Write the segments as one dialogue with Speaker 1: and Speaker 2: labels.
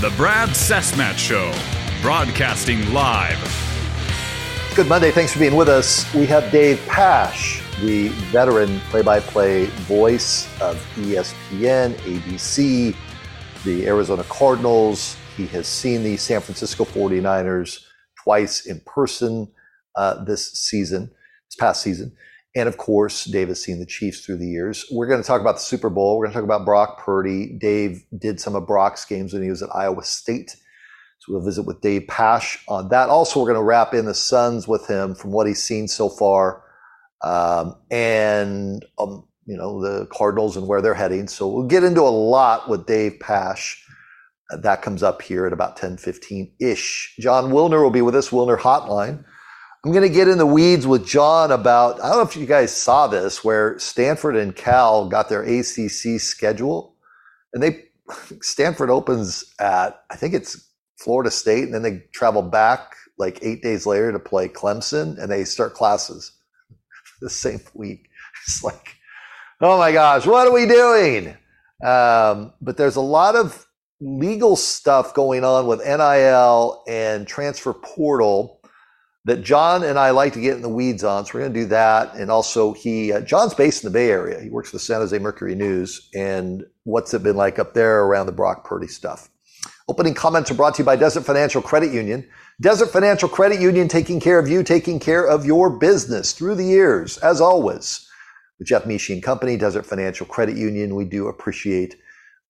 Speaker 1: The Brad Cesmat Show, broadcasting live.
Speaker 2: Good Monday. Thanks for being with us. We have Dave Pasch, the veteran play by play voice of ESPN, ABC, the Arizona Cardinals. He has seen the San Francisco 49ers twice in person uh, this season, this past season. And of course, Dave has seen the Chiefs through the years. We're going to talk about the Super Bowl. We're going to talk about Brock Purdy. Dave did some of Brock's games when he was at Iowa State. So we'll visit with Dave Pasch on that. Also, we're going to wrap in the Suns with him from what he's seen so far, um, and um, you know the Cardinals and where they're heading. So we'll get into a lot with Dave Pasch that comes up here at about 10:15 ish. Jon Wilner will be with us. Wilner Hotline. I'm going to get in the weeds with Jon about. I don't know if you guys saw this, where Stanford and Cal got their ACC schedule, and they Stanford opens at I think it's Florida State, and then they travel back like eight days later to play Clemson, and they start classes the same week. It's like, oh my gosh, what are we doing? Um, but there's a lot of legal stuff going on with NIL and transfer portal that Jon and I like to get in the weeds on. So we're going to do that. And also, he uh, Jon's based in the Bay Area. He works for the San Jose Mercury News. And what's it been like up there around the Brock Purdy stuff? Opening comments are brought to you by Desert Financial Credit Union. Desert Financial Credit Union taking care of you, taking care of your business through the years, as always. With Jeff Meshey and Company, Desert Financial Credit Union, we do appreciate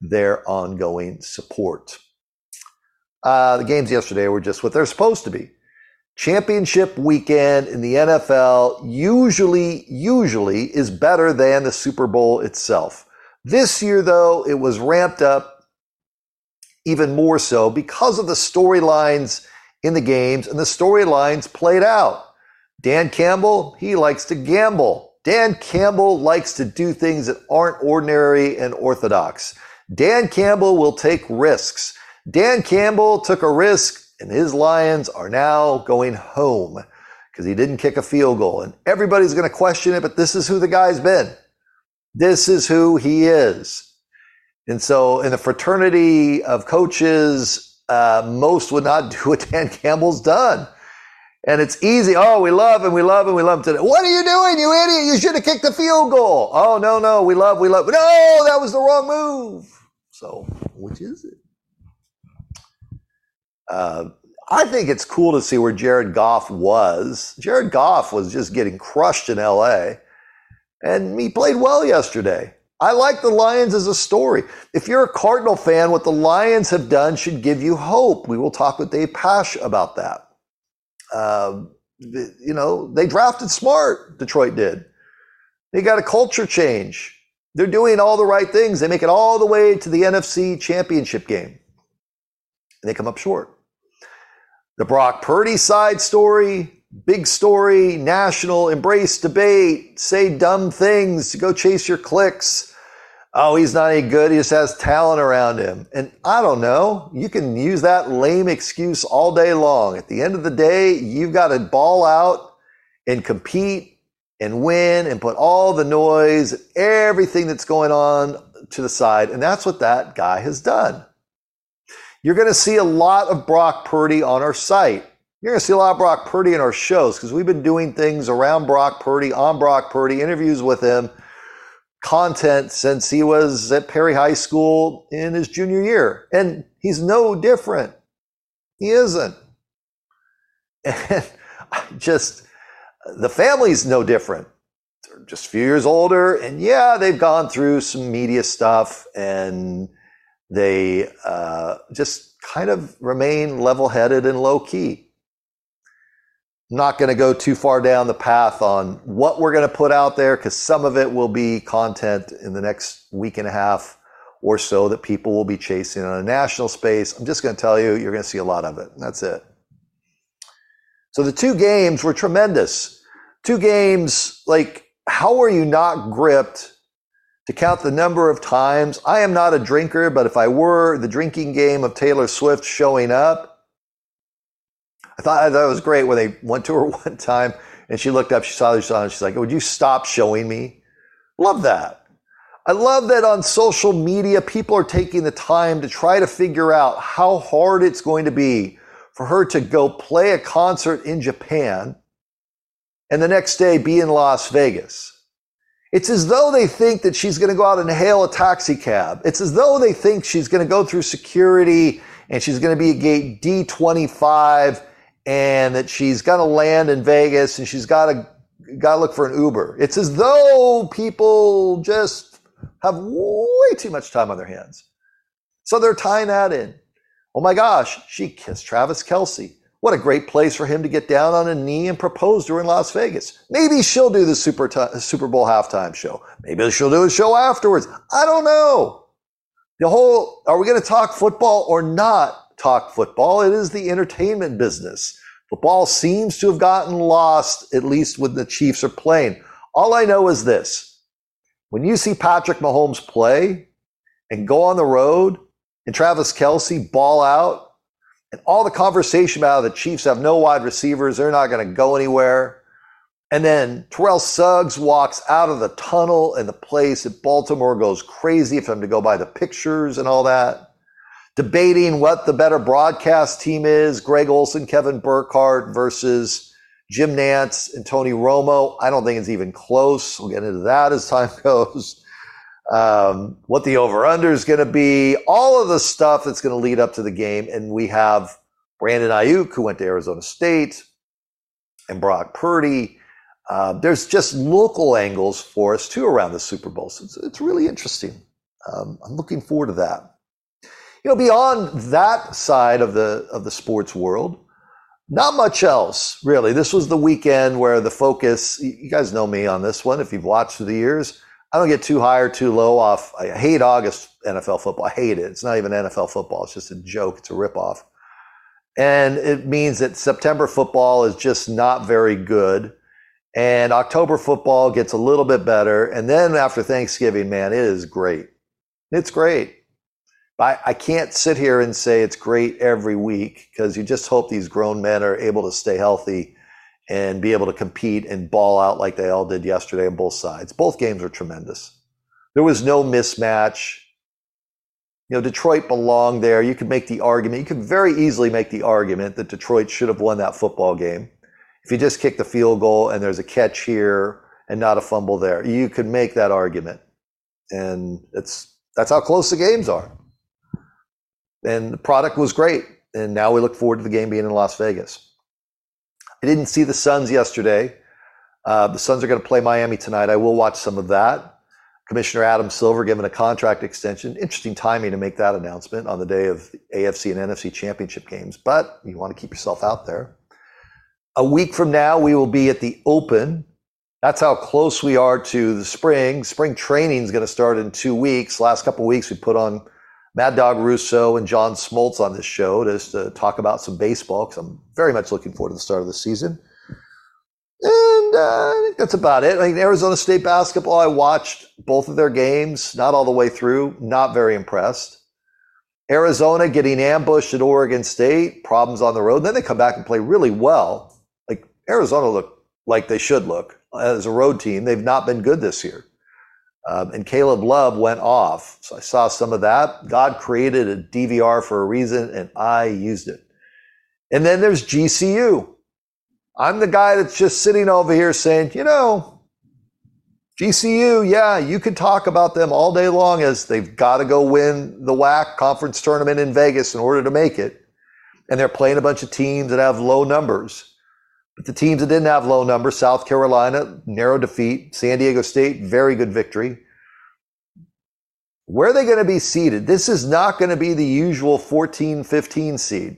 Speaker 2: their ongoing support. Uh, the games yesterday were just what they're supposed to be. Championship weekend in the NFL usually, usually is better than the Super Bowl itself. This year, though, it was ramped up even more so because of the storylines in the games and the storylines played out. Dan Campbell, he likes to gamble. Dan Campbell likes to do things that aren't ordinary and orthodox. Dan Campbell will take risks. Dan Campbell took a risk, and his Lions are now going home because he didn't kick a field goal. And everybody's going to question it, but this is who the guy's been. This is who he is. And so, in the fraternity of coaches, uh, most would not do what Dan Campbell's done. And it's easy. Oh, we love him. We love him. We love today. What are you doing, you idiot? You should have kicked the field goal. Oh, no, no. We love, we love. No, that was the wrong move. So, which is it? Uh, I think it's cool to see where Jared Goff was. Jared Goff was just getting crushed in LA, and he played well yesterday. I like the Lions as a story. If you're a Cardinal fan, what the Lions have done should give you hope. We will talk with Dave Pasch about that. Uh, you know, they drafted smart, Detroit did. They got a culture change. They're doing all the right things. They make it all the way to the NFC championship game. And they come up short. The Brock Purdy side story, big story, national, embrace debate, say dumb things, go chase your clicks. Oh, he's not any good. He just has talent around him. And I don't know. You can use that lame excuse all day long. At the end of the day, you've got to ball out and compete and win and put all the noise, everything that's going on to the side. And that's what that guy has done. You're going to see a lot of Brock Purdy on our site. You're going to see a lot of Brock Purdy in our shows because we've been doing things around Brock Purdy, on Brock Purdy, interviews with him, content since he was at Perry High School in his junior year. And he's no different. He isn't. And I just, the family's no different. They're just a few years older, and yeah, they've gone through some media stuff, and they uh, just kind of remain level-headed and low-key. Not going to go too far down the path on what we're going to put out there because some of it will be content in the next week and a half or so that people will be chasing on a national space. I'm just going to tell you, you're going to see a lot of it. That's it. So the two games were tremendous. Two games, like, how are you not gripped to count the number of times? I am not a drinker, but if I were, the drinking game of Taylor Swift showing up, I thought, I thought was great when they went to her one time and she looked up, she saw song, and she's like, Would you stop showing me? Love that. I love that on social media, people are taking the time to try to figure out how hard it's going to be for her to go play a concert in Japan and the next day be in Las Vegas. It's as though they think that she's going to go out and hail a taxi cab. It's as though they think she's going to go through security and she's going to be at gate D25 and that she's going to land in Vegas and she's got to got to look for an Uber. It's as though people just have way too much time on their hands. So they're tying that in. Oh my gosh, she kissed Travis Kelce. What a great place for him to get down on a knee and propose to her in Las Vegas. Maybe she'll do the Super, t- Super Bowl halftime show. Maybe she'll do a show afterwards. I don't know. The whole, are we going to talk football or not talk football? It is the entertainment business. Football seems to have gotten lost, at least when the Chiefs are playing. All I know is this. When you see Patrick Mahomes play and go on the road and Travis Kelce ball out and all the conversation about the Chiefs have no wide receivers, they're not going to go anywhere. And then Terrell Suggs walks out of the tunnel, and the place at Baltimore goes crazy for him to go by the pictures and all that. Debating what the better broadcast team is Greg Olsen, Kevin Burkhardt versus Jim Nantz and Tony Romo. I don't think it's even close. We'll get into that as time goes um, what the over under is going to be, all of the stuff that's going to lead up to the game. And we have Brandon Aiyuk, who went to Arizona State, and Brock Purdy. Uh, there's just local angles for us too around the Super Bowl. So it's, it's really interesting. Um, I'm looking forward to that. You know, beyond that side of the of the sports world, not much else really. This was the weekend where the focus. You guys know me on this one if you've watched through the years. I don't get too high or too low off. I hate August NFL football. I hate it. It's not even NFL football. It's just a joke. It's a ripoff. And it means that September football is just not very good. And October football gets a little bit better. And then after Thanksgiving, man, it is great. It's great. I, I can't sit here and say it's great every week because you just hope these grown men are able to stay healthy and be able to compete and ball out like they all did yesterday on both sides. Both games were tremendous. There was no mismatch. You know, Detroit belonged there. You could make the argument. You could very easily make the argument that Detroit should have won that football game. If you just kick the field goal and there's a catch here and not a fumble there, you could make that argument. And it's that's how close the games are. And the product was great. And now we look forward to the game being in Las Vegas. I didn't see the Suns yesterday. Uh, the Suns are going to play Miami tonight. I will watch some of that. Commissioner Adam Silver given a contract extension. Interesting timing to make that announcement on the day of AFC and NFC championship games, but you want to keep yourself out there. A week from now, we will be at the Open. That's how close we are to the spring. Spring training is going to start in two weeks. Last couple weeks, we put on Mad Dog Russo and John Smoltz on this show just to talk about some baseball because I'm very much looking forward to the start of the season. And uh, I think that's about it. I mean, Arizona State basketball, I watched both of their games, not all the way through, not very impressed. Arizona getting ambushed at Oregon State, problems on the road. Then they come back and play really well. Like Arizona look like they should look as a road team. They've not been good this year. Um, and Caleb Love went off. So I saw some of that. God created a DVR for a reason, and I used it. And then there's GCU. I'm the guy that's just sitting over here saying, you know, GCU, yeah, you could talk about them all day long as they've got to go win the WAC conference tournament in Vegas in order to make it. And they're playing a bunch of teams that have low numbers. But the teams that didn't have low numbers, South Carolina, narrow defeat. San Diego State, very good victory. Where are they going to be seeded? This is not going to be the usual 14, 15 seed.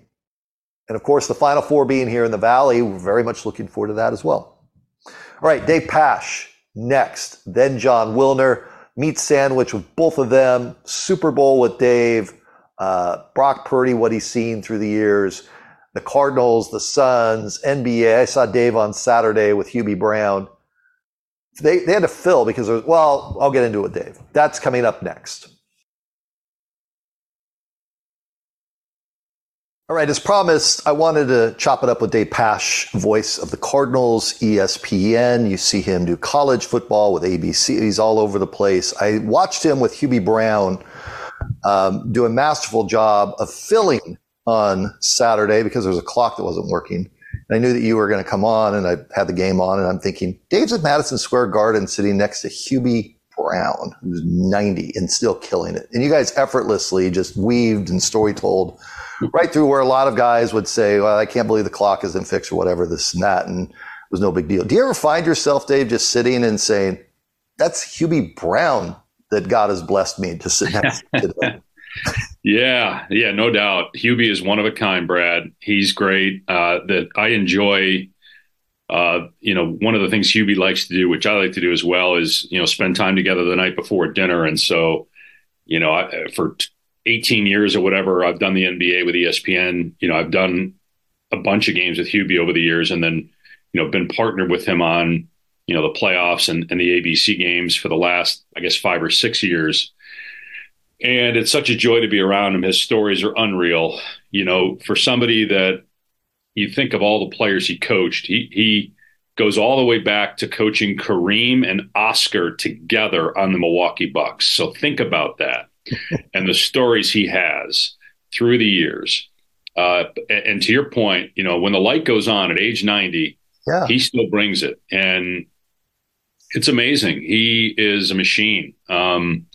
Speaker 2: And of course, the Final Four being here in the Valley, we're very much looking forward to that as well. All right, Dave Pasch next, then Jon Wilner. Meat sandwich with both of them. Super Bowl with Dave. Uh, Brock Purdy, what he's seen through the years the Cardinals, the Suns, NBA. I saw Dave on Saturday with Hubie Brown. They, they had to fill because there was, well, I'll get into it, Dave. That's coming up next. All right, as promised, I wanted to chop it up with Dave Pasch, voice of the Cardinals, ESPN. You see him do college football with ABC. He's all over the place. I watched him with Hubie Brown um, do a masterful job of filling on Saturday because there was a clock that wasn't working. And I knew that you were going to come on, and I had the game on, and I'm thinking, Dave's at Madison Square Garden sitting next to Hubie Brown, who's 90 and still killing it. And you guys effortlessly just weaved and story told right through where a lot of guys would say, well, I can't believe the clock isn't fixed or whatever, this and that. And it was no big deal. Do you ever find yourself, Dave, just sitting and saying, that's Hubie Brown that God has blessed me to sit next to?
Speaker 3: Yeah, yeah, no doubt. Hubie is one of a kind, Brad. He's great. Uh, that I enjoy. Uh, you know, one of the things Hubie likes to do, which I like to do as well, is you know spend time together the night before dinner. And so, you know, I, for 18 years or whatever, I've done the NBA with ESPN. You know, I've done a bunch of games with Hubie over the years, and then you know been partnered with him on you know the playoffs and, and the ABC games for the last I guess five or six years. And it's such a joy to be around him. His stories are unreal. You know, for somebody that you think of all the players he coached, he he goes all the way back to coaching Kareem and Oscar together on the Milwaukee Bucks. So think about that and the stories he has through the years. Uh, and to your point, you know, when the light goes on at age 90, yeah. he still brings it. And it's amazing. He is a machine. Um,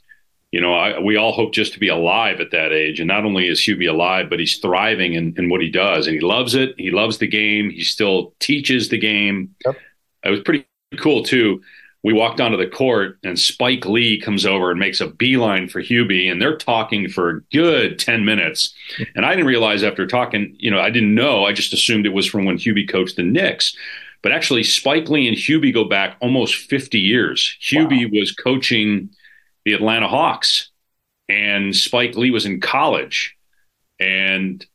Speaker 3: you know, I, we all hope just to be alive at that age. And not only is Hubie alive, but he's thriving in, in what he does. And he loves it. He loves the game. He still teaches the game. Yep. It was pretty cool, too we walked onto the court and Spike Lee comes over and makes a beeline for Hubie and they're talking for a good 10 minutes. And I didn't realize after talking, you know, I didn't know. I just assumed it was from when Hubie coached the Knicks. But actually, Spike Lee and Hubie go back almost 50 years. Hubie wow. was coaching the Atlanta Hawks and Spike Lee was in college. And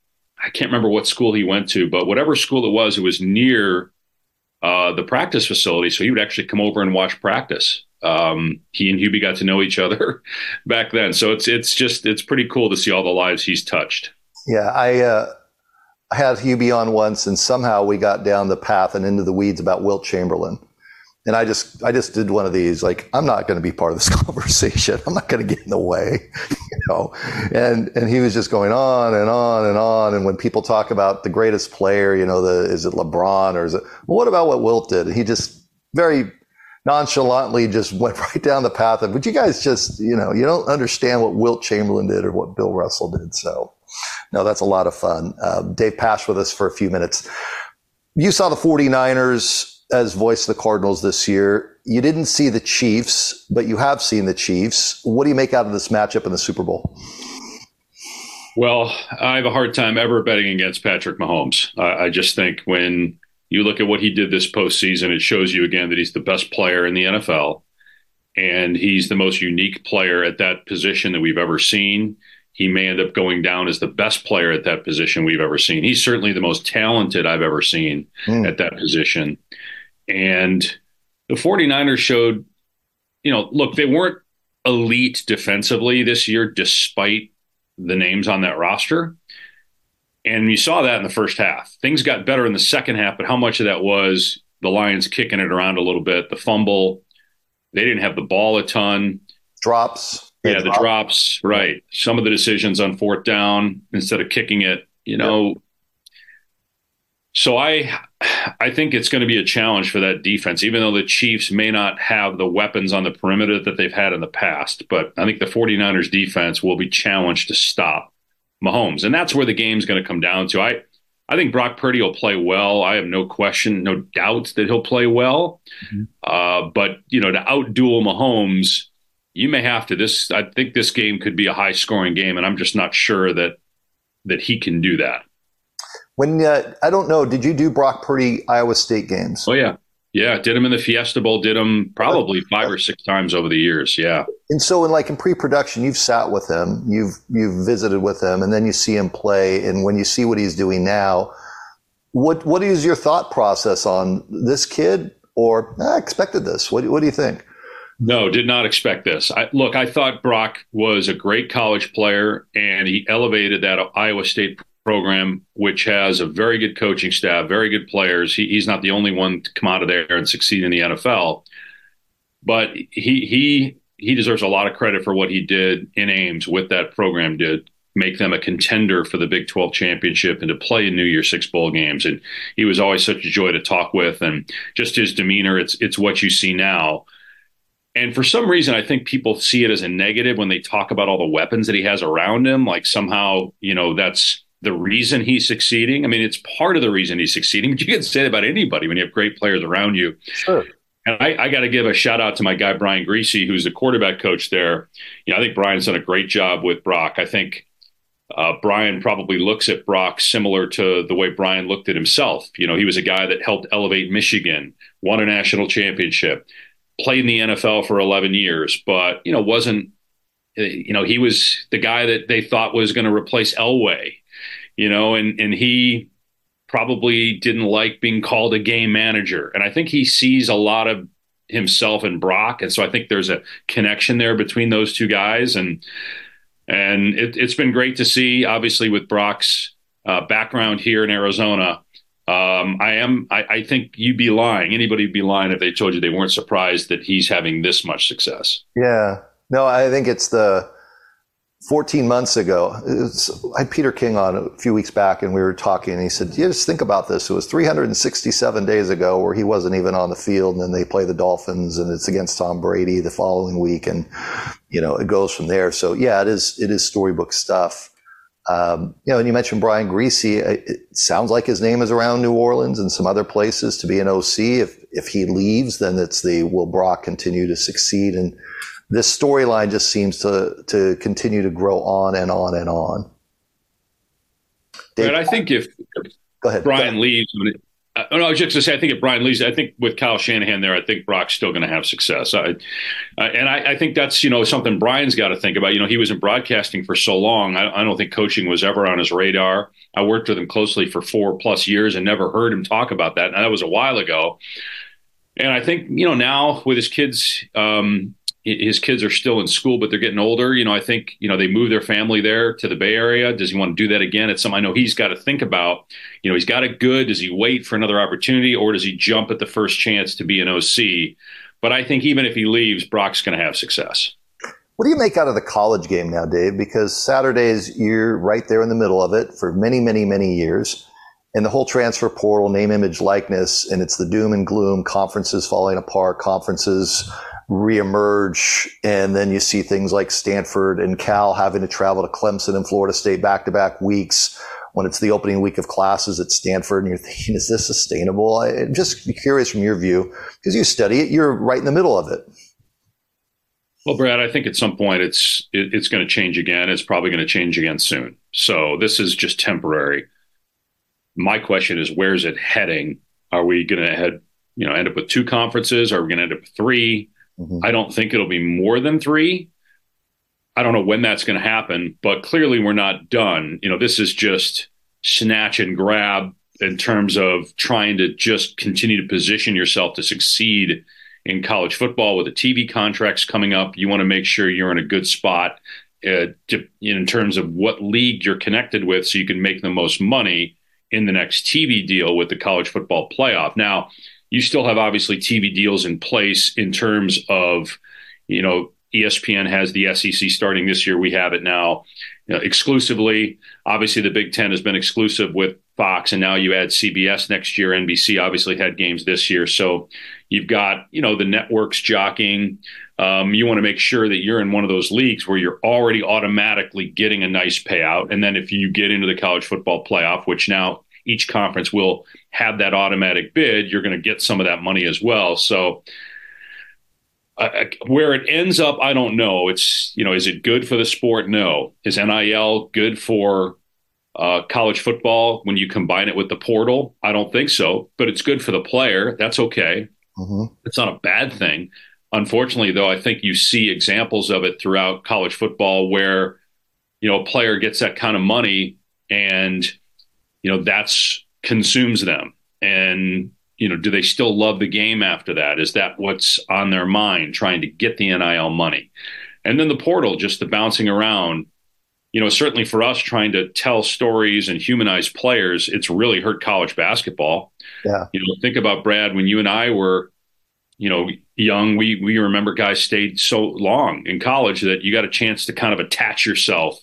Speaker 3: I can't remember what school he went to, but whatever school it was, it was near uh, the practice facility. So he would actually come over and watch practice. Um, he and Hubie got to know each other back then. So it's it's just it's pretty cool to see all the lives he's touched.
Speaker 2: Yeah, I uh, had Hubie on once, and somehow we got down the path and into the weeds about Wilt Chamberlain and I just I just did one of these like I'm not going to be part of this conversation. I'm not going to get in the way, you know. And and he was just going on and on and on. And when people talk about the greatest player, you know, the is it LeBron or is it well, what about what Wilt did? And he just very nonchalantly just went right down the path of. But you guys just you know you don't understand what Wilt Chamberlain did or what Bill Russell did. So no, that's a lot of fun. Uh, Dave Pasch with us for a few minutes. You saw the 49ers as voice of the Cardinals this year. You didn't see the Chiefs, but you have seen the Chiefs. What do you make out of this matchup in the Super Bowl?
Speaker 3: Well, I have a hard time ever betting against Patrick Mahomes. I, I just think when you look at what he did this postseason, it shows you again that he's the best player in the NFL. And he's the most unique player at that position that we've ever seen. He may end up going down as the best player at that position we've ever seen. He's certainly the most talented I've ever seen mm. at that position. And the 49ers showed, you know, look, they weren't elite defensively this year, despite the names on that roster. And you saw that in the first half. Things got better in the second half, but how much of that was the Lions kicking it around a little bit, the fumble? They didn't have the ball a ton.
Speaker 2: Drops.
Speaker 3: Yeah, the drops, right. Some of the decisions on fourth down instead of kicking it, you know, so I I think it's going to be a challenge for that defense, even though the Chiefs may not have the weapons on the perimeter that they've had in the past. But I think the 49ers defense will be challenged to stop Mahomes. And that's where the game's going to come down to. I I think Brock Purdy will play well. I have no question, no doubt that he'll play well. Mm-hmm. Uh, but you know, to outduel Mahomes, you may have to. This I think this game could be a high scoring game, and I'm just not sure that that he can do that.
Speaker 2: When uh, I don't know, did you do Brock Purdy Iowa State games?
Speaker 3: Oh yeah, yeah. Did him in the Fiesta Bowl. Did him probably five or six times over the years. Yeah.
Speaker 2: And so, in like in pre-production, you've sat with him, you've you've visited with him, and then you see him play. And when you see what he's doing now, what what is your thought process on this kid? Or I expected this. What what do you think?
Speaker 3: No, did not expect this. I, look, I thought Brock was a great college player, and he elevated that Iowa State program, which has a very good coaching staff, very good players. He, he's not the only one to come out of there and succeed in the NFL, but he he he deserves a lot of credit for what he did in Ames with that program. Did make them a contender for the Big 12 championship and to play in New Year Six bowl games. And he was always such a joy to talk with, and just his demeanor. It's it's what you see now. And for some reason, I think people see it as a negative when they talk about all the weapons that he has around him. Like somehow, you know, that's the reason he's succeeding. I mean, it's part of the reason he's succeeding, but you can say that about anybody when you have great players around you.
Speaker 2: Sure.
Speaker 3: And I, I got to give a shout out to my guy Brian Griese, who's the quarterback coach there. You know, I think Brian's done a great job with Brock. I think uh, Brian probably looks at Brock similar to the way Brian looked at himself. You know, he was a guy that helped elevate Michigan, won a national championship, played in the NFL for 11 years, but, you know, wasn't, uh, you know, he was the guy that they thought was going to replace Elway, you know, and, and he probably didn't like being called a game manager. And I think he sees a lot of himself in Brock. And so I think there's a connection there between those two guys. And, and it, has been great to see, obviously, with Brock's uh, background here in Arizona. Um, I am. I, I, think you'd be lying. Anybody would be lying if they told you they weren't surprised that he's having this much success.
Speaker 2: Yeah. No, I think it's the 14 months ago, I had Peter King on a few weeks back, and we were talking, and he said, "Yeah, just think about this. It was 367 days ago where he wasn't even on the field, and then they play the Dolphins, and it's against Tom Brady the following week, and you know it goes from there. So yeah, it is it is storybook stuff. Um, you know, and you mentioned Brian Griese. It sounds like his name is around New Orleans and some other places to be an OC. If if he leaves, then it's the will Brock continue to succeed and this storyline just seems to to continue to grow on and on and on.
Speaker 3: Dave, right, I think if
Speaker 2: go ahead,
Speaker 3: Brian
Speaker 2: go ahead.
Speaker 3: leaves, uh, no, I was just to say, I think if Brian leaves, I think with Kyle Shanahan there, I think Brock's still going to have success. I, uh, and I, I, think that's you know something Brian's got to think about. You know, he was in broadcasting for so long. I, I, don't think coaching was ever on his radar. I worked with him closely for four plus years and never heard him talk about that. And that was a while ago. And I think you know now with his kids, um, his kids are still in school, but they're getting older. You know, I think, you know, they move their family there to the Bay Area. Does he want to do that again? It's something I know he's got to think about. You know, he's got it good. Does he wait for another opportunity or does he jump at the first chance to be an OC? But I think even if he leaves, Brock's going to have success.
Speaker 2: What do you make out of the college game now, Dave? Because Saturdays, you're right there in the middle of it for many, many, many years. And the whole transfer portal, name, image, likeness, and it's the doom and gloom, conferences falling apart, conferences reemerge. And then you see things like Stanford and Cal having to travel to Clemson and Florida State back to back weeks when it's the opening week of classes at Stanford. And you're thinking, is this sustainable? I'm just curious from your view because you study it, you're right in the middle of it.
Speaker 3: Well, Brad, I think at some point it's it, it's going to change again. It's probably going to change again soon. So this is just temporary. My question is, where's it heading? Are we going to head, you know, end up with two conferences? Are we going to end up with three? Mm-hmm. I don't think it'll be more than three. I don't know when that's going to happen, but clearly we're not done. You know, this is just snatch and grab in terms of trying to just continue to position yourself to succeed in college football with the TV contracts coming up. You want to make sure you're in a good spot uh, to, in terms of what league you're connected with so you can make the most money in the next TV deal with the college football playoff. Now, you still have obviously TV deals in place in terms of, you know, ESPN has the SEC starting this year. We have it now you know, exclusively. Obviously, the Big Ten has been exclusive with Fox, and now you add CBS next year. NBC obviously had games this year, so you've got you know the networks jockeying. Um, you want to make sure that you're in one of those leagues where you're already automatically getting a nice payout, and then if you get into the college football playoff, which now each conference will have that automatic bid, you're going to get some of that money as well. So uh, where it ends up, I don't know. It's you know, is it good for the sport? No. Is NIL good for uh, college football when you combine it with the portal? I don't think so. But it's good for the player. That's okay. Mm-hmm. It's not a bad thing. Unfortunately, though, I think you see examples of it throughout college football where you know a player gets that kind of money and you know that's consumes them and you know do they still love the game after that is that what's on their mind trying to get the nil money and then the portal just the bouncing around you know, certainly for us trying to tell stories and humanize players, it's really hurt college basketball.
Speaker 2: Yeah.
Speaker 3: You know, think about Brad when you and I were, you know, young. We we remember guys stayed so long in college that you got a chance to kind of attach yourself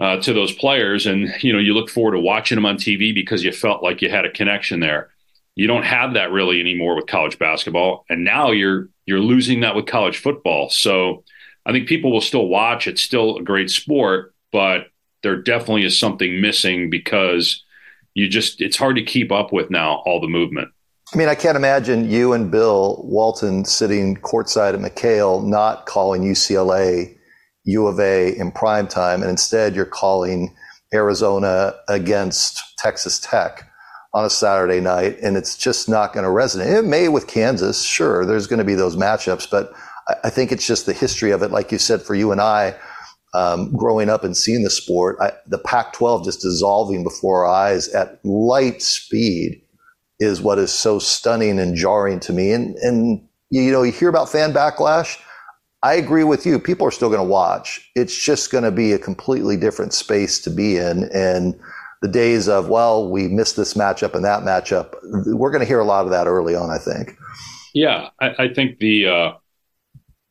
Speaker 3: uh, to those players, and you know, you look forward to watching them on TV because you felt like you had a connection there. You don't have that really anymore with college basketball, and now you're you're losing that with college football. So I think people will still watch. It's still a great sport, but there definitely is something missing because you just it's hard to keep up with now all the movement.
Speaker 2: I mean, I can't imagine you and Bill Walton sitting courtside at McKale not calling UCLA U of A in prime time, and instead you're calling Arizona against Texas Tech on a Saturday night, and it's just not going to resonate. It may with Kansas, sure, there's going to be those matchups, but I think it's just the history of it. Like you said, for you and I, um, growing up and seeing the sport, I, the Pac-12 just dissolving before our eyes at light speed is what is so stunning and jarring to me. And and you know, you hear about fan backlash. I agree with you. People are still going to watch. It's just going to be a completely different space to be in. And the days of well, we missed this matchup and that matchup, we're going to hear a lot of that early on. I think.
Speaker 3: Yeah, I, I think the uh,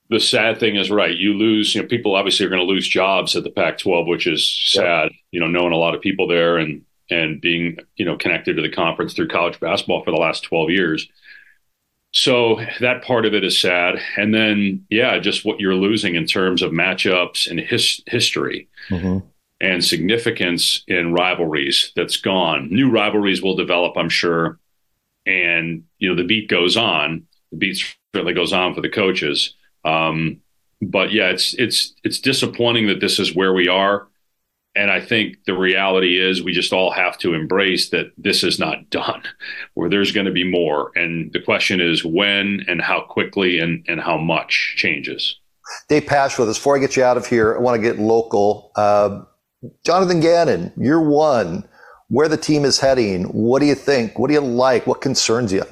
Speaker 3: the sad thing is right. You lose, you know, people obviously are going to lose jobs at the Pac-12, which is sad. Yep. You know, knowing a lot of people there and and being you know connected to the conference through college basketball for the last 12 years. So that part of it is sad, and then yeah, just what you're losing in terms of matchups and his, history. Mm-hmm. And significance in rivalries that's gone. New rivalries will develop, I'm sure. And, you know, the beat goes on. The beat certainly goes on for the coaches um, but yeah, it's it's it's disappointing that this is where we are. And I think the reality is we just all have to embrace that this is not done, where there's going to be more. And the question is when and how quickly and, and how much changes.
Speaker 2: Dave Pasch with us. Before I get you out of here, I want to get local. Uh, Jonathan Gannon, you're one. Where the team is heading, what do you think? What do you like? What concerns you?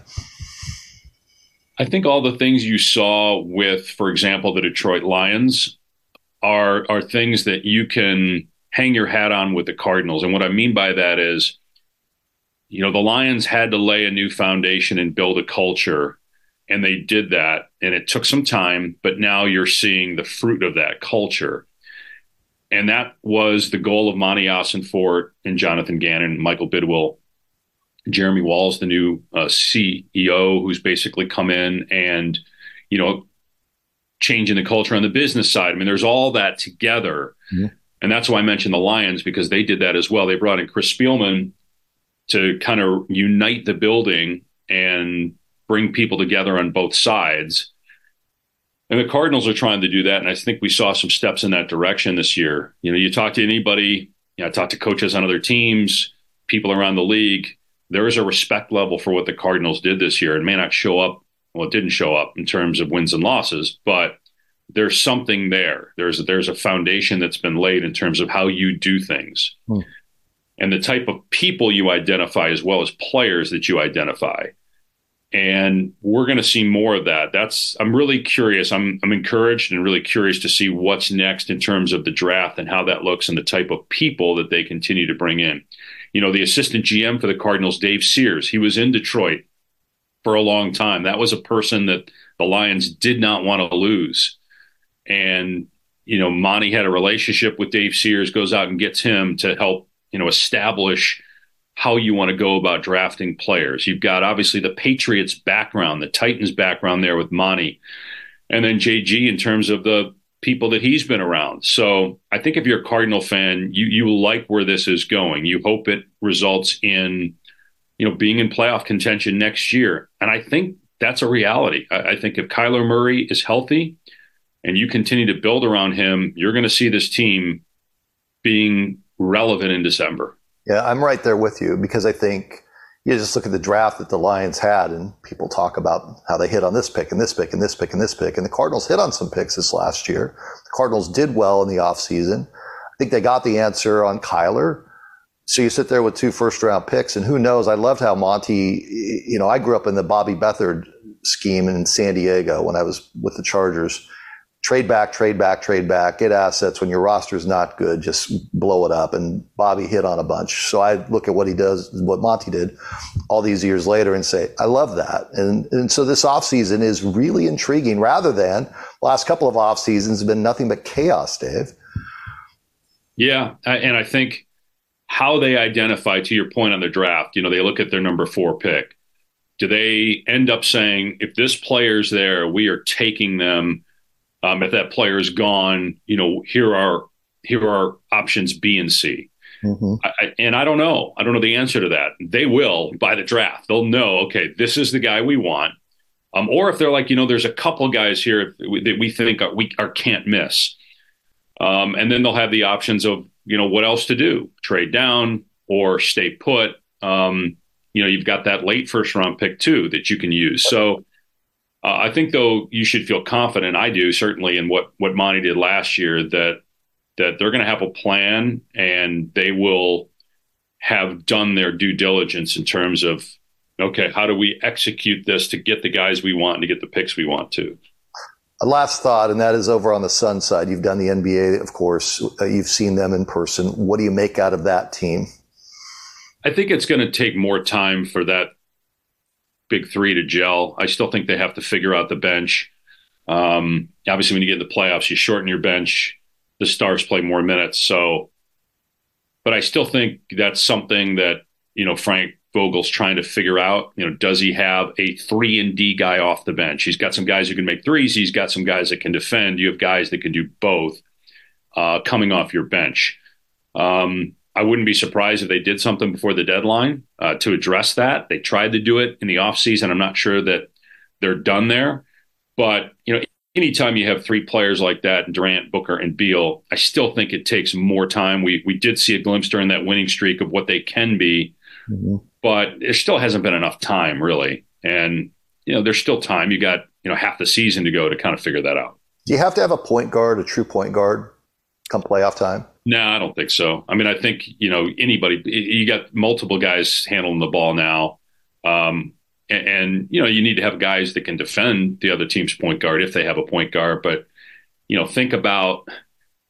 Speaker 3: I think all the things you saw with, for example, the Detroit Lions are are things that you can hang your hat on with the Cardinals. And what I mean by that is, you know, the Lions had to lay a new foundation and build a culture, and they did that. And it took some time, but now you're seeing the fruit of that culture. And that was the goal of Monti Ossenfort and Jonathan Gannon, Michael Bidwill, Jeremy Walls, the new uh, CEO, who's basically come in and, you know, changing the culture on the business side. I mean, there's all that together. Mm-hmm. And that's why I mentioned the Lions because they did that as well. They brought in Chris Spielman to kind of unite the building and bring people together on both sides. And the Cardinals are trying to do that. And I think we saw some steps in that direction this year. You know, you talk to anybody, you know, I talk to coaches on other teams, people around the league, there is a respect level for what the Cardinals did this year. It may not show up, well, it didn't show up in terms of wins and losses, but there's something there. There's there's a foundation that's been laid in terms of how you do things. Hmm. And the type of people you identify as well as players that you identify. And we're going to see more of that. That's I'm really curious. I'm I'm encouraged and really curious to see what's next in terms of the draft and how that looks and the type of people that they continue to bring in you know, the assistant GM for the Cardinals, Dave Sears, he was in Detroit for a long time. That was a person that the Lions did not want to lose. And, you know, Monti had a relationship with Dave Sears, goes out and gets him to help, you know, establish how you want to go about drafting players. You've got obviously the Patriots background, the Titans background there with Monti. And then JG in terms of the people that he's been around. So I think if you're a Cardinal fan, you you like where this is going. You hope it results in, you know, being in playoff contention next year. And I think that's a reality. I, I think if Kyler Murray is healthy and you continue to build around him, you're going to see this team being relevant in December.
Speaker 2: Yeah, I'm right there with you because I think you just look at the draft that the Lions had, and people talk about how they hit on this pick and this pick and this pick and this pick. And the Cardinals hit on some picks this last year. The Cardinals did well in the offseason. I think they got the answer on Kyler. So you sit there with two first round picks, and who knows? I loved how Monti, you know, I grew up in the Bobby Beathard scheme in San Diego when I was with the Chargers. Trade back, trade back, trade back, get assets. When your roster is not good, just blow it up. And Bobby hit on a bunch. So I look at what he does, what Monti did all these years later and say, I love that. And, and so this offseason is really intriguing rather than last couple of off seasons have been nothing but chaos, Dave.
Speaker 3: Yeah. And I think how they identify, to your point on the draft, you know, they look at their number four pick. Do they end up saying, if this player's there, we are taking them? Um, if that player is gone, you know, here are here are options B and C. Mm-hmm. I, and I don't know. I don't know the answer to that. They will by the draft. They'll know. Okay, this is the guy we want. Um, or if they're like, you know, there's a couple guys here that we think are, we are can't miss. Um, and then they'll have the options of, you know, what else to do: trade down or stay put. Um, you know, you've got that late first round pick too that you can use. So uh, I think though you should feel confident. I do certainly in what what Monti did last year that that they're going to have a plan and they will have done their due diligence in terms of okay, how do we execute this to get the guys we want and to get the picks we want to.
Speaker 2: A last thought, and that is over on the Sun side. You've done the NBA, of course. Uh, you've seen them in person. What do you make out of that team?
Speaker 3: I think it's going to take more time for that big three to gel. I still think they have to figure out the bench. Um, obviously, when you get in the playoffs, you shorten your bench. The stars play more minutes. So, but I still think that's something that you know Frank Vogel's trying to figure out. You know, does he have a three and D guy off the bench? He's got some guys who can make threes. He's got some guys that can defend. You have guys that can do both uh, coming off your bench. Um, I wouldn't be surprised if they did something before the deadline uh, to address that. They tried to do it in the offseason. I'm not sure that they're done there. But, you know, anytime you have three players like that, Durant, Booker, and Beal, I still think it takes more time. We we did see a glimpse during that winning streak of what they can be, mm-hmm. but there still hasn't been enough time, really. And, you know, there's still time. You got, you know, half the season to go to kind of figure that out.
Speaker 2: Do you have to have a point guard, a true point guard, come playoff time?
Speaker 3: No, I don't think so. I mean, I think you know anybody. You got multiple guys handling the ball now, um, and, and, you know you need to have guys that can defend the other team's point guard if they have a point guard. But you know, think about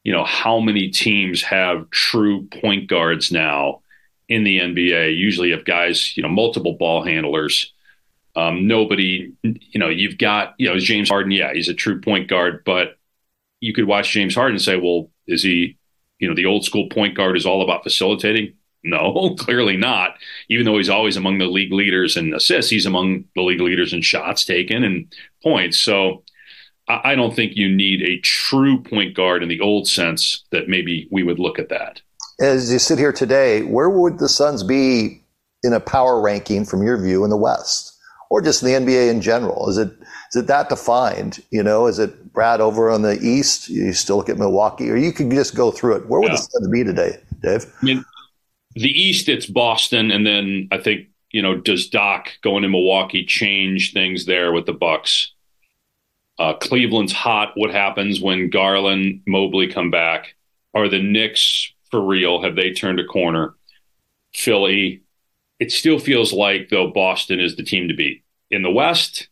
Speaker 3: you know how many teams have true point guards now in the NBA. Usually, have guys you know multiple ball handlers. Um, nobody, you know, you've got you know James Harden. Yeah, he's a true point guard, but you could watch James Harden and say, well, is he you know, the old school point guard is all about facilitating? No, clearly not. Even though he's always among the league leaders in assists, he's among the league leaders in shots taken and points. So I don't think you need a true point guard in the old sense that maybe we would look at that.
Speaker 2: As you sit here today, where would the Suns be in a power ranking from your view in the West? Or just in the NBA in general? Is it is it that defined? You know, is it Brad over on the East? You still look at Milwaukee, or you could just go through it. Where would yeah. the Suns be today, Dave?
Speaker 3: I mean, the East, it's Boston, and then I think you know, does Doc going to Milwaukee change things there with the Bucks? Uh, Cleveland's hot. What happens when Garland, Mobley come back? Are the Knicks for real? Have they turned a corner? Philly. It still feels like though Boston is the team to beat. In the West,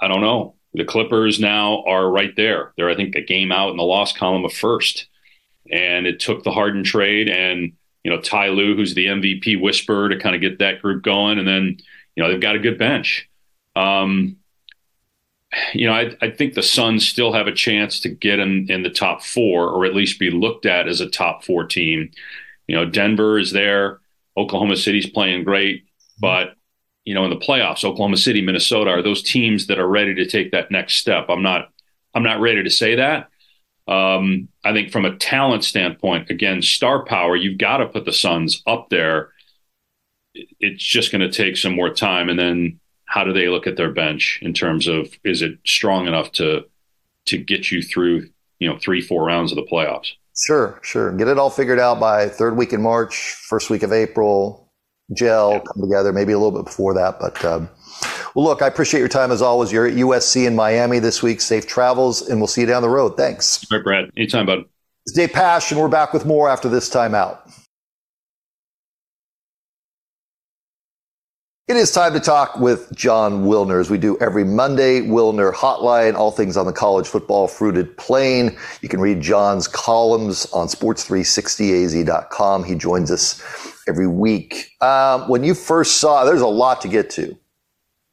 Speaker 3: I don't know. The Clippers now are right there. They're, I think, a game out in the loss column of first. And it took the Harden trade and, you know, Ty Lue, who's the MVP whisperer, to kind of get that group going. And then, you know, they've got a good bench. Um, you know, I, I, think the Suns still have a chance to get in, in the top four, or at least be looked at as a top four team. You know, Denver is there. Oklahoma City's playing great, but you know, in the playoffs, Oklahoma City, Minnesota are those teams that are ready to take that next step. I'm not, I'm not ready to say that. Um, I think from a talent standpoint, again, star power, you've got to put the Suns up there. It's just going to take some more time, and then how do they look at their bench in terms of is it strong enough to to get you through, you know, three, four rounds of the playoffs?
Speaker 2: Sure, sure. Get it all figured out by third week in March, first week of April gel come together, maybe a little bit before that. But um, well, look, I appreciate your time as always. You're at USC in Miami this week. Safe travels, and we'll see you down the road. Thanks.
Speaker 3: All right, Brad. Anytime, bud.
Speaker 2: It's Dave Pasch, and we're back with more after this time out. It is time to talk with Jon Wilner as we do every Monday. Wilner Hotline, all things on the college football fruited plain. You can read Jon's columns on sports360az.com. He joins us every week. Um, when you first saw, there's a lot to get to.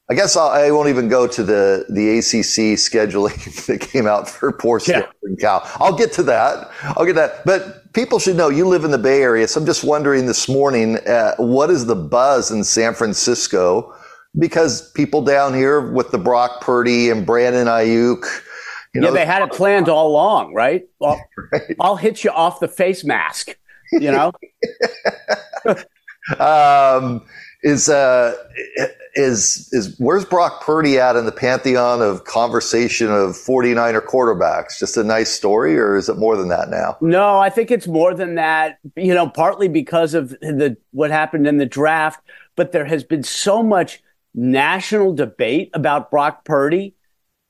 Speaker 2: I guess I'll, I will not even go to the, the ACC scheduling that came out for poor yeah. and Cal. I'll get to that. I'll get that. But people should know you live in the Bay Area. So I'm just wondering this morning, uh, what is the buzz in San Francisco? Because people down here with the Brock Purdy and Brandon Aiyuk,
Speaker 4: you know, yeah, they had it planned all along, right? I'll, right. I'll hit you off the face mask, you know?
Speaker 2: um, is uh, is is where's Brock Purdy at in the pantheon of conversation of 49er quarterbacks? Just a nice story, or is it more than that now?
Speaker 4: No, I think it's more than that. You know, partly because of the what happened in the draft, but there has been so much national debate about Brock Purdy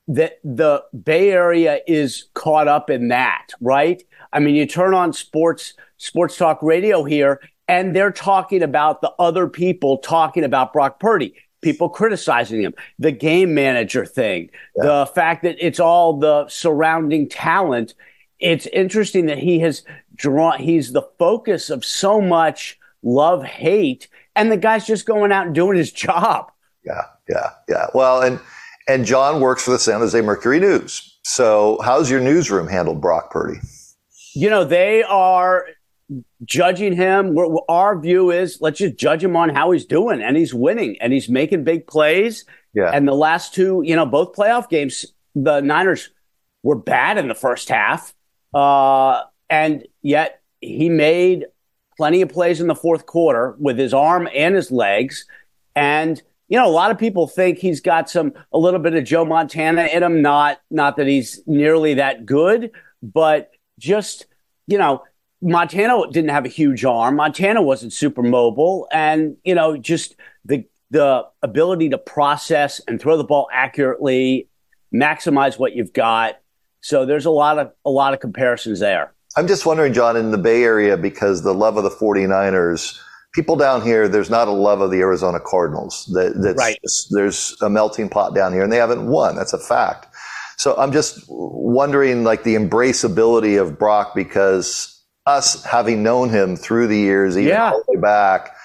Speaker 4: that the Bay Area is caught up in that, right? I mean, you turn on sports sports talk radio here and they're talking about the other people talking about Brock Purdy, people criticizing him, the game manager thing, yeah. the fact that it's all the surrounding talent. It's interesting that he has drawn, he's the focus of so much love, hate, and the guy's just going out and doing his job.
Speaker 2: Yeah, yeah, yeah. Well, and, and Jon works for the San Jose Mercury News. So, how's your newsroom handled Brock Purdy?
Speaker 4: You know, they are judging him. our view is let's just judge him on how he's doing, and he's winning, and he's making big plays. Yeah. And the last two, you know, both playoff games, the Niners were bad in the first half, uh, and yet he made plenty of plays in the fourth quarter with his arm and his legs, and. You know, a lot of people think he's got some a little bit of Joe Montana in him. Not not that he's nearly that good, but just you know, Montana didn't have a huge arm. Montana wasn't super mobile, and you know, just the the ability to process and throw the ball accurately, maximize what you've got. So there's a lot of a lot of comparisons there.
Speaker 2: I'm just wondering, Jon, in the Bay Area, because the love of the 49ers, people down here, there's not a love of the Arizona Cardinals. That, that's right. Just, there's a melting pot down here, and they haven't won. That's a fact. So I'm just wondering, like the embraceability of Brock, because us having known him through the years, even yeah. all the way back,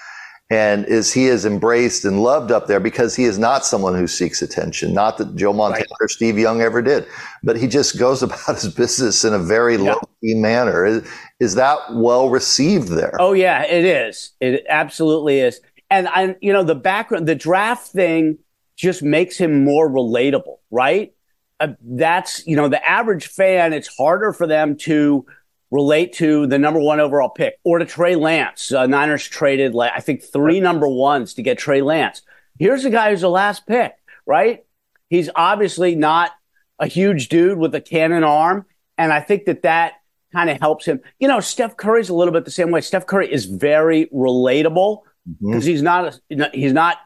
Speaker 2: and is he is embraced and loved up there because he is not someone who seeks attention. Not that Joe Montana right. or Steve Young ever did, but he just goes about his business in a very yeah. low key manner. Is, is that well received there?
Speaker 4: Oh yeah, it is. It absolutely is. And I, you know, the background, the draft thing just makes him more relatable, right? Uh, that's you know, the average fan. It's harder for them to relate to the number one overall pick or to Trey Lance. Uh, Niners traded, like, I think, three number ones to get Trey Lance. Here's a guy who's the last pick, right? He's obviously not a huge dude with a cannon arm. And I think that that kind of helps him. You know, Steph Curry's a little bit the same way. Steph Curry is very relatable because mm-hmm. he's not, a, he's not,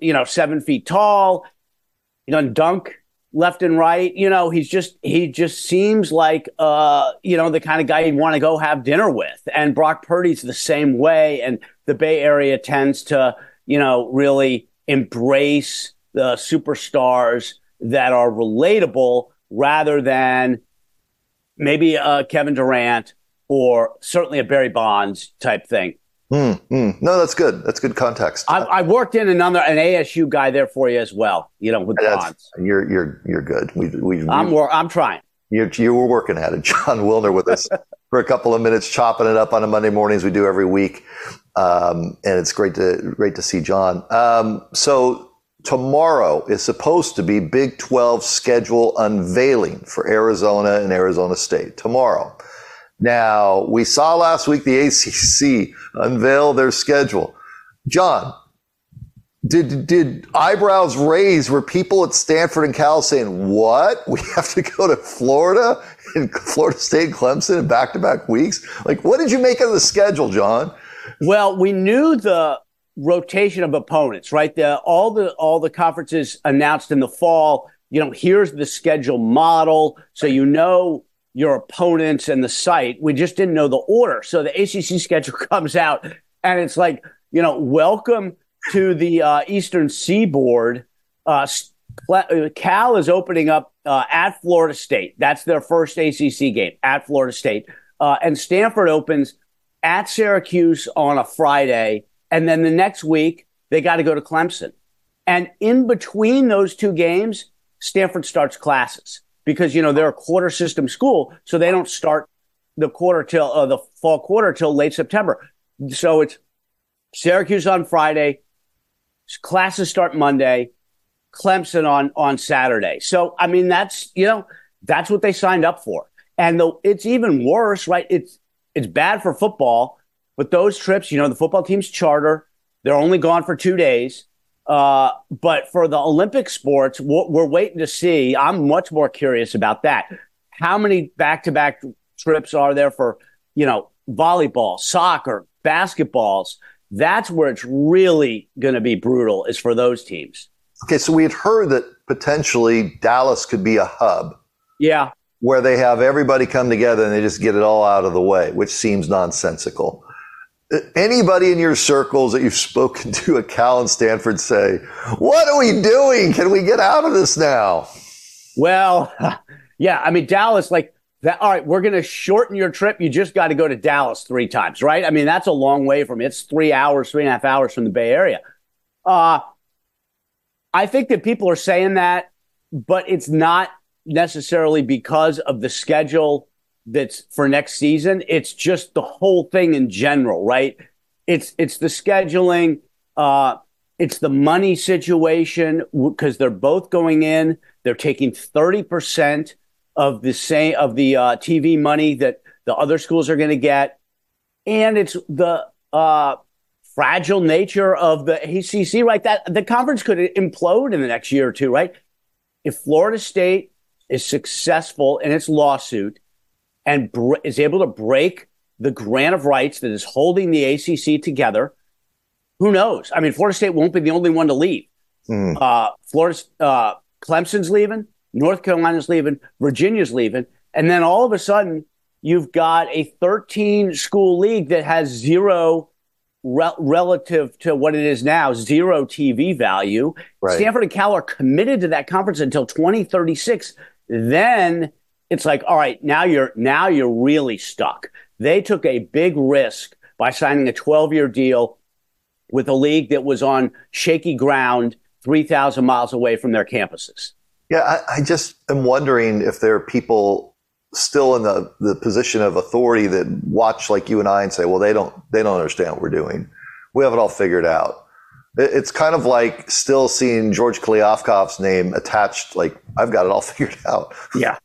Speaker 4: you know, seven feet tall. He doesn't dunk left and right. You know, he's just he just seems like uh, you know, the kind of guy you'd want to go have dinner with. And Brock Purdy's the same way. And the Bay Area tends to, you know, really embrace the superstars that are relatable rather than maybe a Kevin Durant or certainly a Barry Bonds type thing.
Speaker 2: Mm, mm. No, that's good. That's good context.
Speaker 4: I, I, worked in another an ASU guy there for you as well. You know, with bonds.
Speaker 2: You're you're you're good. We we.
Speaker 4: I'm we, I'm trying.
Speaker 2: You you were working at it. Jon Wilner with us for a couple of minutes, chopping it up on a Monday mornings we do every week, um, and it's great to great to see Jon. Um, so tomorrow is supposed to be Big 12 schedule unveiling for Arizona and Arizona State. Tomorrow. Now, we saw last week the ACC unveil their schedule. Jon, did did eyebrows raise? Were people at Stanford and Cal saying, "What? We have to go to Florida and Florida State, Clemson in back-to-back weeks"? Like, what did you make of the schedule, Jon?
Speaker 4: Well, we knew the rotation of opponents, right? The, all the all the conferences announced in the fall. You know, here's the schedule model, so you know your opponents and the site. We just didn't know the order. So the ACC schedule comes out and it's like, you know, welcome to the uh, Eastern Seaboard, uh, Cal is opening up uh, at Florida State. That's their first ACC game at Florida State. Uh, and Stanford opens at Syracuse on a Friday. And then the next week, they got to go to Clemson. And in between those two games, Stanford starts classes because, you know, they're a quarter system school. So they don't start the quarter till uh, the fall quarter till late September. So it's Syracuse on Friday, classes start Monday, Clemson on on Saturday. So I mean that's you know that's what they signed up for. And the, it's even worse, right? It's it's bad for football, but those trips, you know, the football team's charter, they're only gone for two days. Uh, but for the Olympic sports, we're, we're waiting to see. I'm much more curious about that. How many back to back trips are there for, you know, volleyball, soccer, basketballs? That's where it's really going to be brutal, is for those teams.
Speaker 2: Okay, so we had heard that potentially Dallas could be a hub.
Speaker 4: Yeah.
Speaker 2: Where they have everybody come together and they just get it all out of the way, which seems nonsensical. Anybody in your circles that you've spoken to at Cal and Stanford say, What are we doing? Can we get out of this now?
Speaker 4: Well, yeah. I mean, Dallas, like, that, all right, we're going to shorten your trip. You just got to go to Dallas three times, right? I mean, that's a long way from it's three hours, three and a half hours from the Bay Area. Uh, I think that people are saying that, but it's not necessarily because of the schedule that's for next season. It's just the whole thing in general, right? It's it's the scheduling, uh, it's the money situation because they're both going in. They're taking thirty percent of the same of the uh, TV money that the other schools are going to get, and it's the uh, fragile nature of the ACC, right? That the conference could implode in the next year or two, right? If Florida State is successful in its lawsuit and br- is able to break the grant of rights that is holding the ACC together, who knows? I mean, Florida State won't be the only one to leave. Mm. Uh, Florida, uh, Clemson's leaving, North Carolina's leaving, Virginia's leaving, and then all of a sudden you've got a 13 school league that has zero re- relative to what it is now, zero TV value. Right. Stanford and Cal are committed to that conference until 2036. Then it's like, all right, now you're now you're really stuck. They took a big risk by signing a 12 year deal with a league that was on shaky ground 3,000 miles away from their campuses.
Speaker 2: Yeah, I, I, just am wondering if there are people still in the, the position of authority that watch like you and I and say, well, they don't, they don't understand what we're doing. We have it all figured out. It's kind of like still seeing George Kliavkoff's name attached. Like I've got it all figured out.
Speaker 4: Yeah.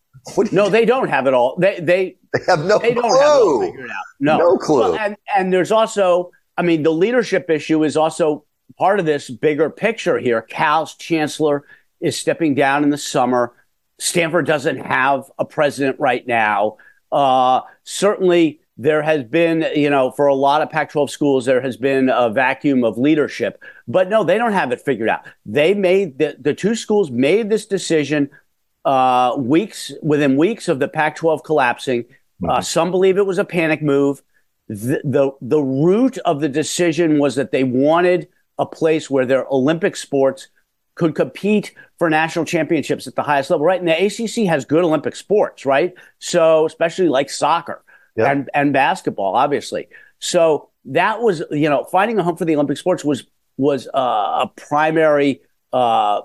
Speaker 4: No, they don't have it all. They, they,
Speaker 2: they have no they
Speaker 4: don't
Speaker 2: clue.
Speaker 4: have it all figured out. No,
Speaker 2: no clue.
Speaker 4: Well, and, and there's also, I mean, the leadership issue is also part of this bigger picture here. Cal's chancellor is stepping down in the summer. Stanford doesn't have a president right now. Uh, certainly, there has been, you know, for a lot of Pac 12 schools, there has been a vacuum of leadership. But no, they don't have it figured out. They made the, the two schools made this decision uh, weeks within weeks of the Pac 12 collapsing. Uh, mm-hmm. some believe it was a panic move. The, the, the root of the decision was that they wanted a place where their Olympic sports could compete for national championships at the highest level, right? And the ACC has good Olympic sports, right? So especially like soccer yeah. and and basketball, obviously. So that was, you know, finding a home for the Olympic sports was was uh, a primary uh,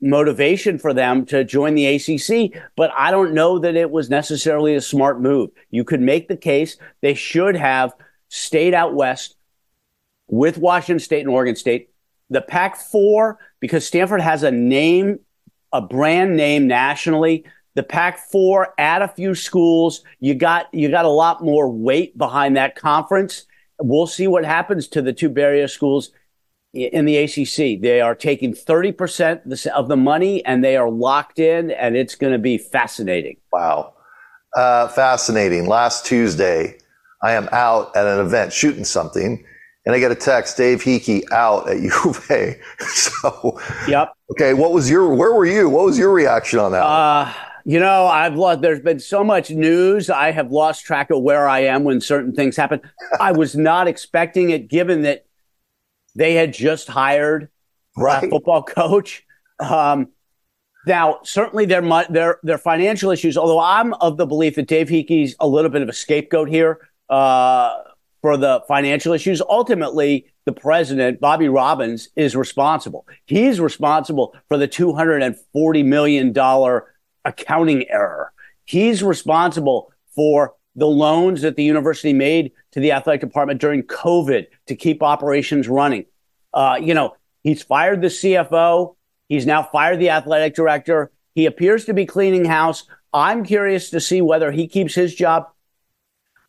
Speaker 4: motivation for them to join the ACC. But I don't know that it was necessarily a smart move. You could make the case they should have stayed out west with Washington State and Oregon State the Pac 4, because Stanford has a name, a brand name nationally, the Pac 4 add a few schools. You got, you got a lot more weight behind that conference. We'll see what happens to the two Bay Area schools in the ACC. They are taking 30% of the money and they are locked in, and it's going to be fascinating.
Speaker 2: Wow. Uh, fascinating. Last Tuesday, I am out at an event shooting something and I get a text, Dave Heeke out at U of A. so,
Speaker 4: yep.
Speaker 2: Okay, what was your? Where were you? What was your reaction on that?
Speaker 4: Uh, you know, I've lost. There's been so much news. I have lost track of where I am when certain things happen. I was not expecting it, given that They had just hired right. a football coach. Um, now, certainly their their their financial issues. Although I'm of the belief that Dave Heeke's a little bit of a scapegoat here uh, for the financial issues. Ultimately, the president, Bobby Robbins, is responsible. He's responsible for the two hundred and forty million dollar accounting error. He's responsible for the loans that the university made to the athletic department during COVID to keep operations running. Uh, you know, he's fired the CFO. He's now fired the athletic director. He appears to be cleaning house. I'm curious to see whether he keeps his job.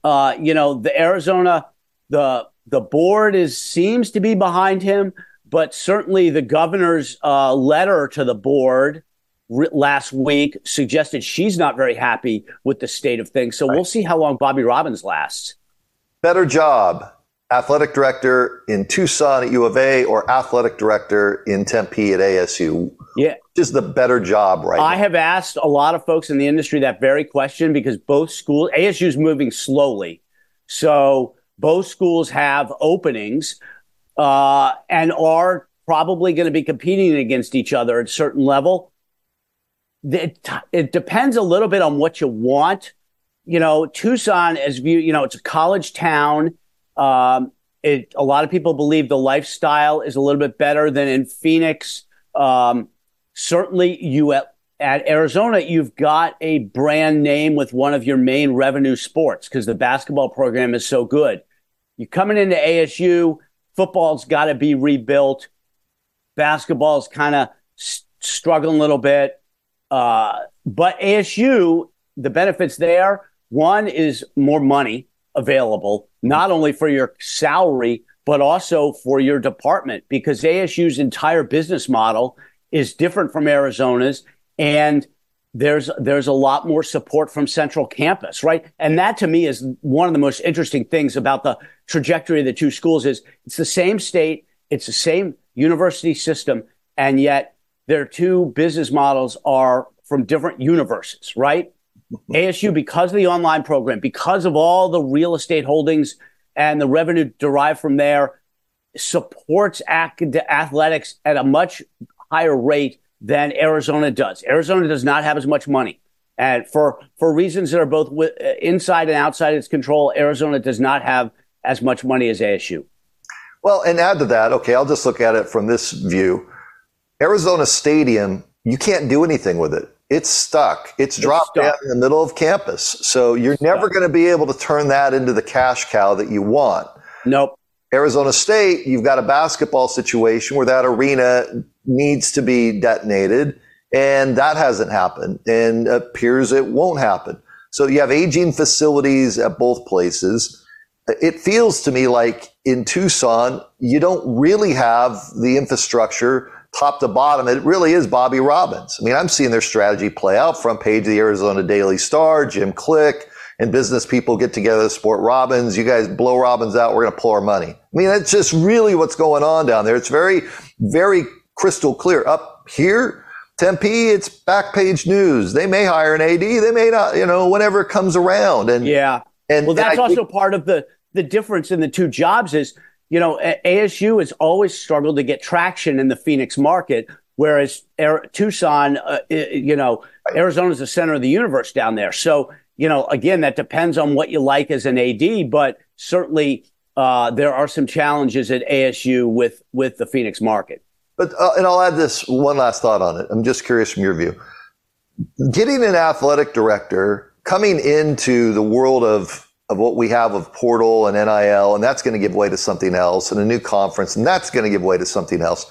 Speaker 4: Uh, you know, the Arizona, the the board is seems to be behind him, but certainly the governor's uh, letter to the board last week suggested she's not very happy with the state of things. So right. we'll see how long Bobby Robbins lasts.
Speaker 2: Better job, athletic director in Tucson at U of A or athletic director in Tempe at ASU?
Speaker 4: Yeah.
Speaker 2: Just the better job right
Speaker 4: I
Speaker 2: now.
Speaker 4: have asked a lot of folks in the industry that very question because both schools, ASU is moving slowly. So both schools have openings uh, and are probably going to be competing against each other at a certain level. It, it depends a little bit on what you want. You know, Tucson, as you, you know, it's a college town um, it, a lot of people believe the lifestyle is a little bit better than in Phoenix. Um, certainly, you at, at, Arizona, you've got a brand name with one of your main revenue sports because the basketball program is so good. You're coming into ASU, football's got to be rebuilt. Basketball's kind of struggling a little bit. Uh, but ASU, the benefits there, one is more money available, not only for your salary, but also for your department, because ASU's entire business model is different from Arizona's. And there's there's a lot more support from central campus right and that to me is one of the most interesting things about the trajectory of the two schools is it's the same state it's the same university system and yet their two business models are from different universes right ASU, because of the online program, because of all the real estate holdings and the revenue derived from there, supports athletics at a much higher rate than Arizona does. Arizona does not have as much money. And for, for reasons that are both uh, inside and outside its control, Arizona does not have as much money as ASU.
Speaker 2: Well, and add to that, okay, I'll just look at it from this view. Arizona Stadium, you can't do anything with it. It's stuck. It's, it's dropped stuck. down in the middle of campus. So you're it's never going to be able to turn that into the cash cow that you want.
Speaker 4: Nope.
Speaker 2: Arizona State, you've got a basketball situation where that arena needs to be detonated, and that hasn't happened, and appears it won't happen. So you have aging facilities at both places. It feels to me like in Tucson, you don't really have the infrastructure top to bottom, it really is Bobby Robbins. I mean, I'm seeing their strategy play out. Front page of the Arizona Daily Star, Jim Click, and business people get together to support Robbins. You guys blow Robbins out, we're going to pull our money. I mean, that's just really what's going on down there. It's very, very crystal clear. Up here, Tempe, it's back page news. They may hire an AD, they may not, you know, whenever it comes around. And
Speaker 4: yeah. And well, that's and also think, part of the the difference in the two jobs is you know, ASU has always struggled to get traction in the Phoenix market, whereas Tucson, uh, you know, Arizona is the center of the universe down there. So, you know, again, that depends on what you like as an AD, but certainly uh, there are some challenges at ASU with with the Phoenix market.
Speaker 2: But uh, and I'll add this one last thought on it. I'm just curious from your view. Getting an athletic director coming into the world of of what we have of portal and NIL, and that's going to give way to something else, and a new conference, and that's going to give way to something else.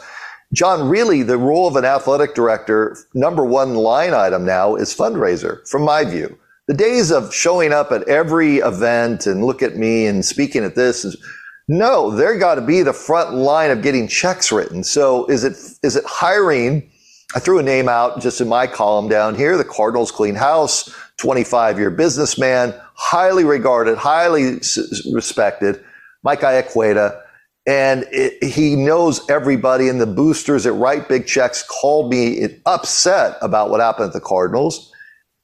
Speaker 2: Jon, really, the role of an athletic director, number one line item now is fundraiser, from my view. The days of showing up at every event and look at me and speaking at this is no, they're got to be the front line of getting checks written. So is it is it hiring? I threw a name out just in my column down here, the Cardinals clean house, 25 year businessman, highly regarded, highly respected, Mike Iaqueta. And it, he knows everybody, and the boosters that write big checks called me upset about what happened at the Cardinals.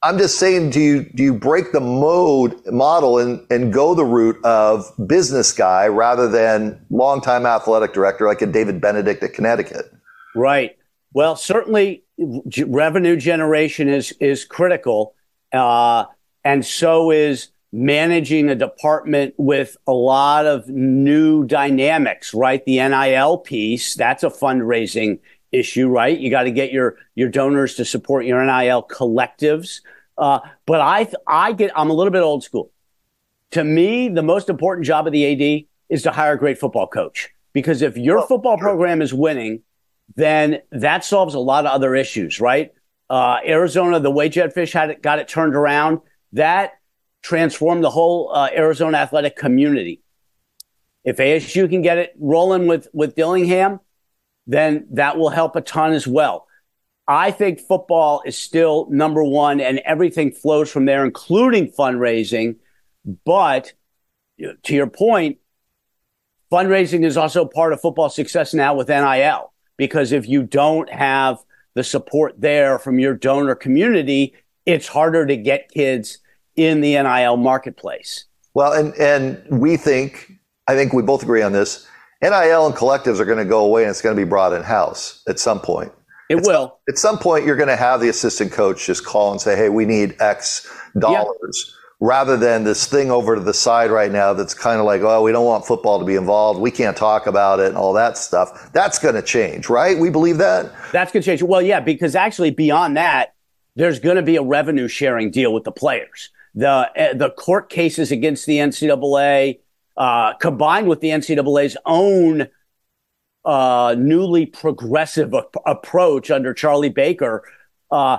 Speaker 2: I'm just saying, do you do you break the mode model and and go the route of business guy rather than longtime athletic director like a David Benedict at Connecticut?
Speaker 4: Right. Well, certainly revenue generation is is critical, uh, and so is managing a department with a lot of new dynamics. Right, the NIL piece that's a fundraising issue, right? You got to get your your donors to support your NIL collectives. Uh, but I I get I'm a little bit old school. To me, the most important job of the AD is to hire a great football coach because if your oh, football program is winning, then that solves a lot of other issues, right? Uh, Arizona, the way Jedd Fisch had it, got it turned around, that transformed the whole uh, Arizona athletic community. If ASU can get it rolling with with Dillingham, then that will help a ton as well. I think football is still number one and everything flows from there, including fundraising. But to your point, fundraising is also part of football success now with NIL, because if you don't have the support there from your donor community, it's harder to get kids in the NIL marketplace.
Speaker 2: Well, and, and we think, I think we both agree on this NIL and collectives are going to go away and it's going to be brought in house at some point.
Speaker 4: It
Speaker 2: at
Speaker 4: will.
Speaker 2: Some, at some point, you're going to have the assistant coach just call and say, hey, we need X dollars. Yeah. Rather than this thing over to the side right now that's kind of like, oh, we don't want football to be involved. We can't talk about it and all that stuff. That's going to change, right? We believe that?
Speaker 4: That's going to change. Well, yeah, because actually, beyond that, there's going to be a revenue sharing deal with the players. The, uh, the court cases against the NCAA, uh, combined with the NCAA's own uh, newly progressive a- approach under Charlie Baker, uh,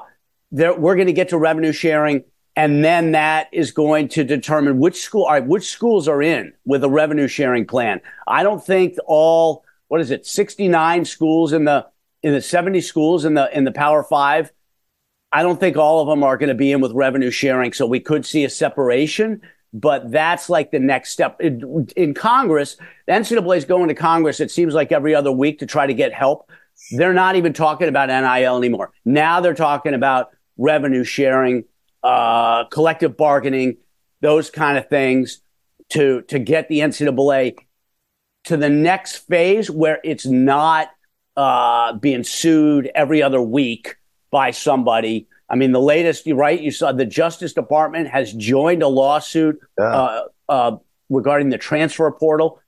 Speaker 4: there, we're going to get to revenue sharing, and then that is going to determine which school, which schools are in with a revenue sharing plan. I don't think all what is it, sixty nine schools in the in the seventy schools in the in the Power Five. I don't think all of them are going to be in with revenue sharing, so we could see a separation but that's like the next step in, in, Congress. The NCAA is going to Congress. It seems like every other week to try to get help. They're not even talking about NIL anymore. Now they're talking about revenue sharing, uh, collective bargaining, those kind of things to to get the NCAA to the next phase where it's not uh, being sued every other week by somebody I mean, the latest, you right? You saw the Justice Department has joined a lawsuit yeah. uh, uh, regarding the transfer portal.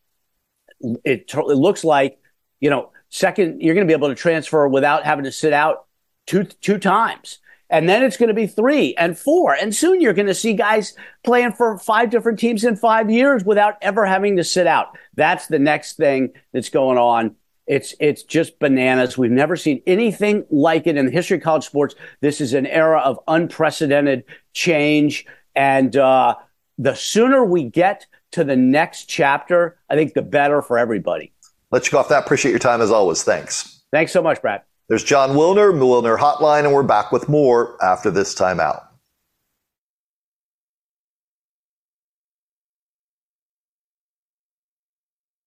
Speaker 4: It, it looks like, you know, second, you're going to be able to transfer without having to sit out two two times. And then it's going to be three and four. And soon you're going to see guys playing for five different teams in five years without ever having to sit out. That's the next thing that's going on it's it's just bananas. We've never seen anything like it in the history of college sports. This is an era of unprecedented change, and uh, the sooner we get to the next chapter, I think the better for everybody.
Speaker 2: Let's go off that. Appreciate your time as always. Thanks.
Speaker 4: Thanks so much, Brad.
Speaker 2: There's Jon Wilner, Wilner Hotline, and we're back with more after this timeout.